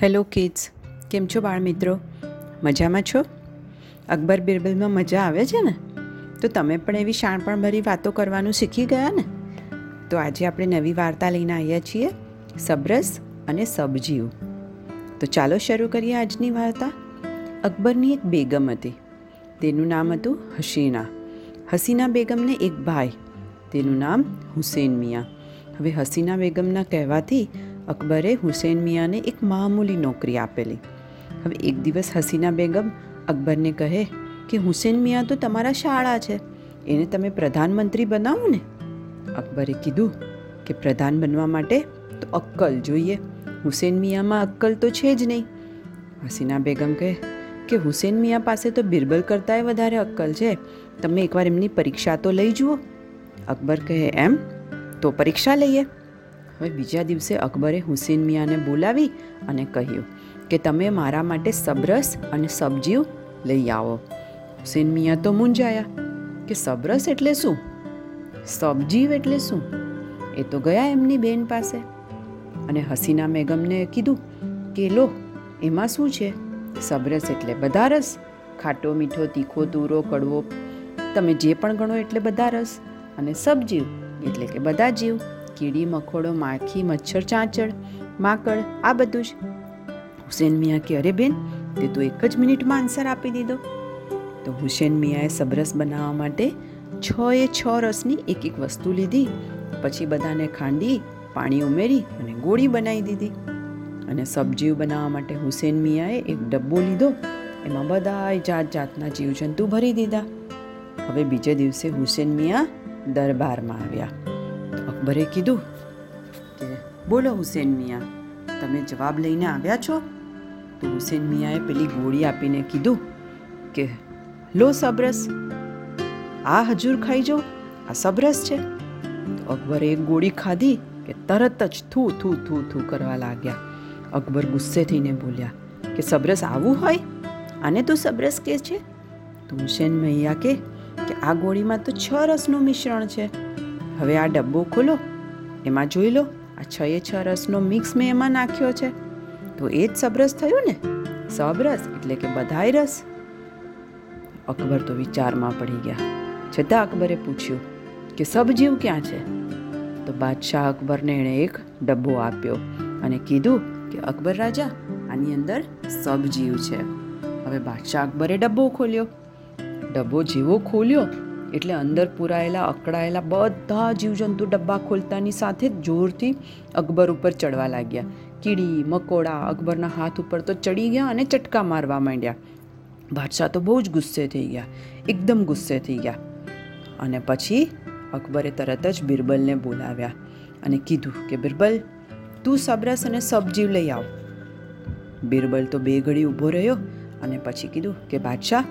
Hello kids, કેમ છો બાળ મિત્રો મજામાં છો? અકબર બિરબલમાં મજા આવે છે ને? તો તમે પણ એવી શાણપણભરી વાતો કરવાનું શીખી ગયા ને? તો આજે આપણે નવી વાર્તા લઈને આવ્યા છીએ, સબરસ અને સબજીવ તો ચાલો શરૂ કરીએ આજની વાર્તા. અકબરની એક બેગમ હતી. તેનું નામ હતું હસીના. હસીના બેગમને એક ભાઈ. તેનું નામ હુસેન મિયા. હવે હસીના બેગમના કહેવાથી અકબરે હુસેન મિયાને એક મામૂલી નોકરી આપેલી. હવે એક દિવસ હસીના બેગમ અકબરને કહે કે, હુસેન મિયા તો તમારા શાળા છે. એને તમે પ્રધાનમંત્રી બનાવો ને. અકબરે કીધું કે, પ્રધાન બનવા માટે તો અક્કલ જોઈએ. હુસેન મિયામાં અક્કલ તો છે જ નહીં. હસીના બેગમ કહે કે, હુસેન મિયા પાસે તો બિરબલ કરતાંય વધારે અક્કલ છે. તમે એકવાર એમની પરીક્ષા તો લઈ જુઓ. અકબર કહે, એમ? તો પરીક્ષા લઈએ. હવે બીજા દિવસે અકબરે હુસેન મિયાને બોલાવી અને કહ્યું કે તમે મારા માટે સબરસ અને સબજીવ લઈ આવો. હુસેન મિયા તો મૂંઝાયા કે સબરસ એટલે શું? સબજીવ એટલે શું? એ તો ગયા એમની બેન પાસે. અને હસીના મેગમને કીધું કે લો, એમાં શું છે? સબરસ એટલે બધા રસ ખાટો, મીઠો, તીખો, તુરો, કડવો. તમે જે પણ ગણો એટલે બધા રસ અને સબજીવ એટલે કે બધા જીવ. કીડી મકોડો માખી, મચ્છર ચાંચડ માકડ, આ બધું જ. હુસેન મિયા કે, અરે બેન, તે તો એક જ મિનિટમાં આન્સર આપી દીધો. તો હુસેન મિયાએ સબરસ બનાવવા માટે છ એ છ રસની એક એક વસ્તુ લીધી. પછી બધાને ખાંડી, પાણી ઉમેરી અને ગોળી બનાવી દીધી. અને સબ્જીવ બનાવવા માટે હુસેન મિયાએ એક ડબ્બો લીધો. એમાં બધાય જાત જાતના જીવજંતુ ભરી દીધા. હવે બીજે દિવસે હુસેન મિયા દરબારમાં આવ્યા. અકબરે કીધું કે બોલો હુસેન મિયા, તમે જવાબ લઈને આવ્યા છો? તો હુસેન મિયાએ પેલી ગોળી આપીને કીધું કે, લો સબરસ, આ હજુર ખાઈ જો આ સબરસ છે. તો અકબરે એક ગોળી ખાધી કે તરત જ થૂ થૂ થૂ થૂ કરવા લાગ્યા. અકબર ગુસ્સે થઈને બોલ્યા કે, સબરસ આવું હોય? આને તું સબરસ કે છે? તો હુસેન મૈયા કે આ ગોળીમાં તો છ રસનું મિશ્રણ છે. હવે આ ડબ્બો ખોલો, એમાં જોઈ લો, આ છ એ છ રસનો મિક્સ મેં એમાં નાખ્યો છે. તો એ જ સબરસ થયું ને? સબરસ એટલે કે બધાય રસ. અકબર તો વિચારમાં પડી ગયા. છતાં અકબરે પૂછ્યું કે સબજીવ ક્યાં છે? તો બાદશાહ અકબરને એણે એક ડબ્બો આપ્યો અને કીધું કે અકબર રાજા, આની અંદર સબજીવ છે. હવે બાદશાહ અકબરે ડબ્બો ખોલ્યો. ડબ્બો જેવો ખોલ્યો એટલે અંદર પૂરાયેલા, અકળાયેલા બધા જીવજંતુ ડબ્બા ખોલતાની સાથે જ જોરથી અકબર ઉપર ચડવા લાગ્યા. કીડી, મકોડા, અકબરના હાથ ઉપર તો ચડી ગયા અને ચટકા મારવા માંડ્યા. બાદશાહ તો બહુ જ ગુસ્સે થઈ ગયા, એકદમ ગુસ્સે થઈ ગયા. અને પછી અકબરે તરત જ બિરબલને બોલાવ્યા અને કીધું કે, બિરબલ, તું સબરસ અને સબજીવ લઈ આવ. બિરબલ તો બે ઘડી ઊભો રહ્યો અને પછી કીધું કે, બાદશાહ,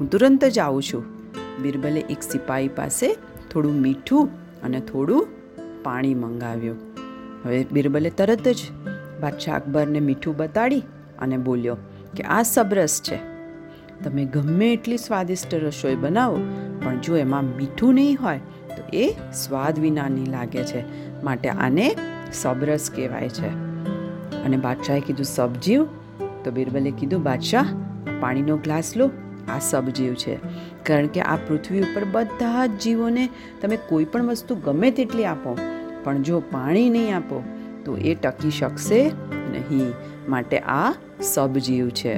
હું તુરંત જ આવું છું. બિરબલે એક સિપાહી પાસે થોડું મીઠું અને થોડું પાણી મંગાવ્યું. હવે બિરબલે તરત જ બાદશાહ અકબરને મીઠું બતાડી અને બોલ્યો કે આ સબરસ છે. તમે ગમે એટલી સ્વાદિષ્ટ રસોઈ બનાવો, પણ જો એમાં મીઠું નહીં હોય, તો એ સ્વાદ વિનાની લાગે છે. માટે આને સબરસ કહેવાય છે. અને બાદશાહે કીધું, સબજીવ? તો બિરબલે કીધું, બાદશાહ, પાણીનો ગ્લાસ લો. આ સબજીવ છે. કારણ કે આ પૃથ્વી ઉપર બધા જ જીવોને તમે કોઈ પણ વસ્તુ ગમે તેટલી આપો, પણ જો પાણી નહીં આપો, તો એ ટકી શકશે નહીં. માટે આ સબજીવ છે.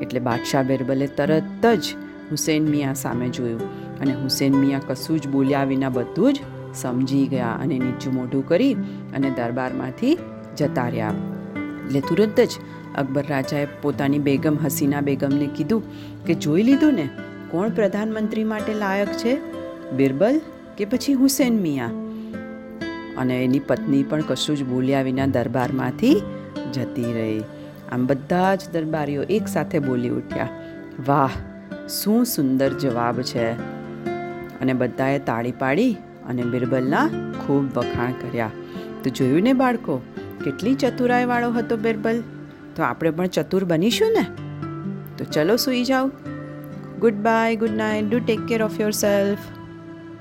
એટલે બાદશાહ બેરબલે તરત જ હુસેન મિયા સામે જોયું અને હુસેન મિયા કશું જ બોલ્યા વિના બધું જ સમજી ગયા અને નીચું મોઢું કરી અને દરબારમાંથી જતા રહ્યા. એટલે તુરંત જ અકબર રાજાએ પોતાની બેગમ હસીના બેગમને કીધું કે, જોઈ લીધું ને, કોણ પ્રધાનમંત્રી માટે લાયક છે? બિરબલ કે પછી હુસેન મિયા? અને એની પત્ની પણ કશું જ બોલ્યા વિના દરબારમાંથી જતી રહી. આમ બધા જ દરબારીઓ એકસાથે બોલી ઉઠ્યા. વાહ, શું સુંદર જવાબ છે. અને બધાએ તાળી પાડી અને બિરબલના ખૂબ વખાણ કર્યા. તો જોયું ને બાળકો, કેટલી ચતુરાઈવાળો હતો બિરબલ? તો આપણે પણ ચતુર બનીશું ને? તો ચલો સૂઈ જાઓ. Good bye good night do take care of yourself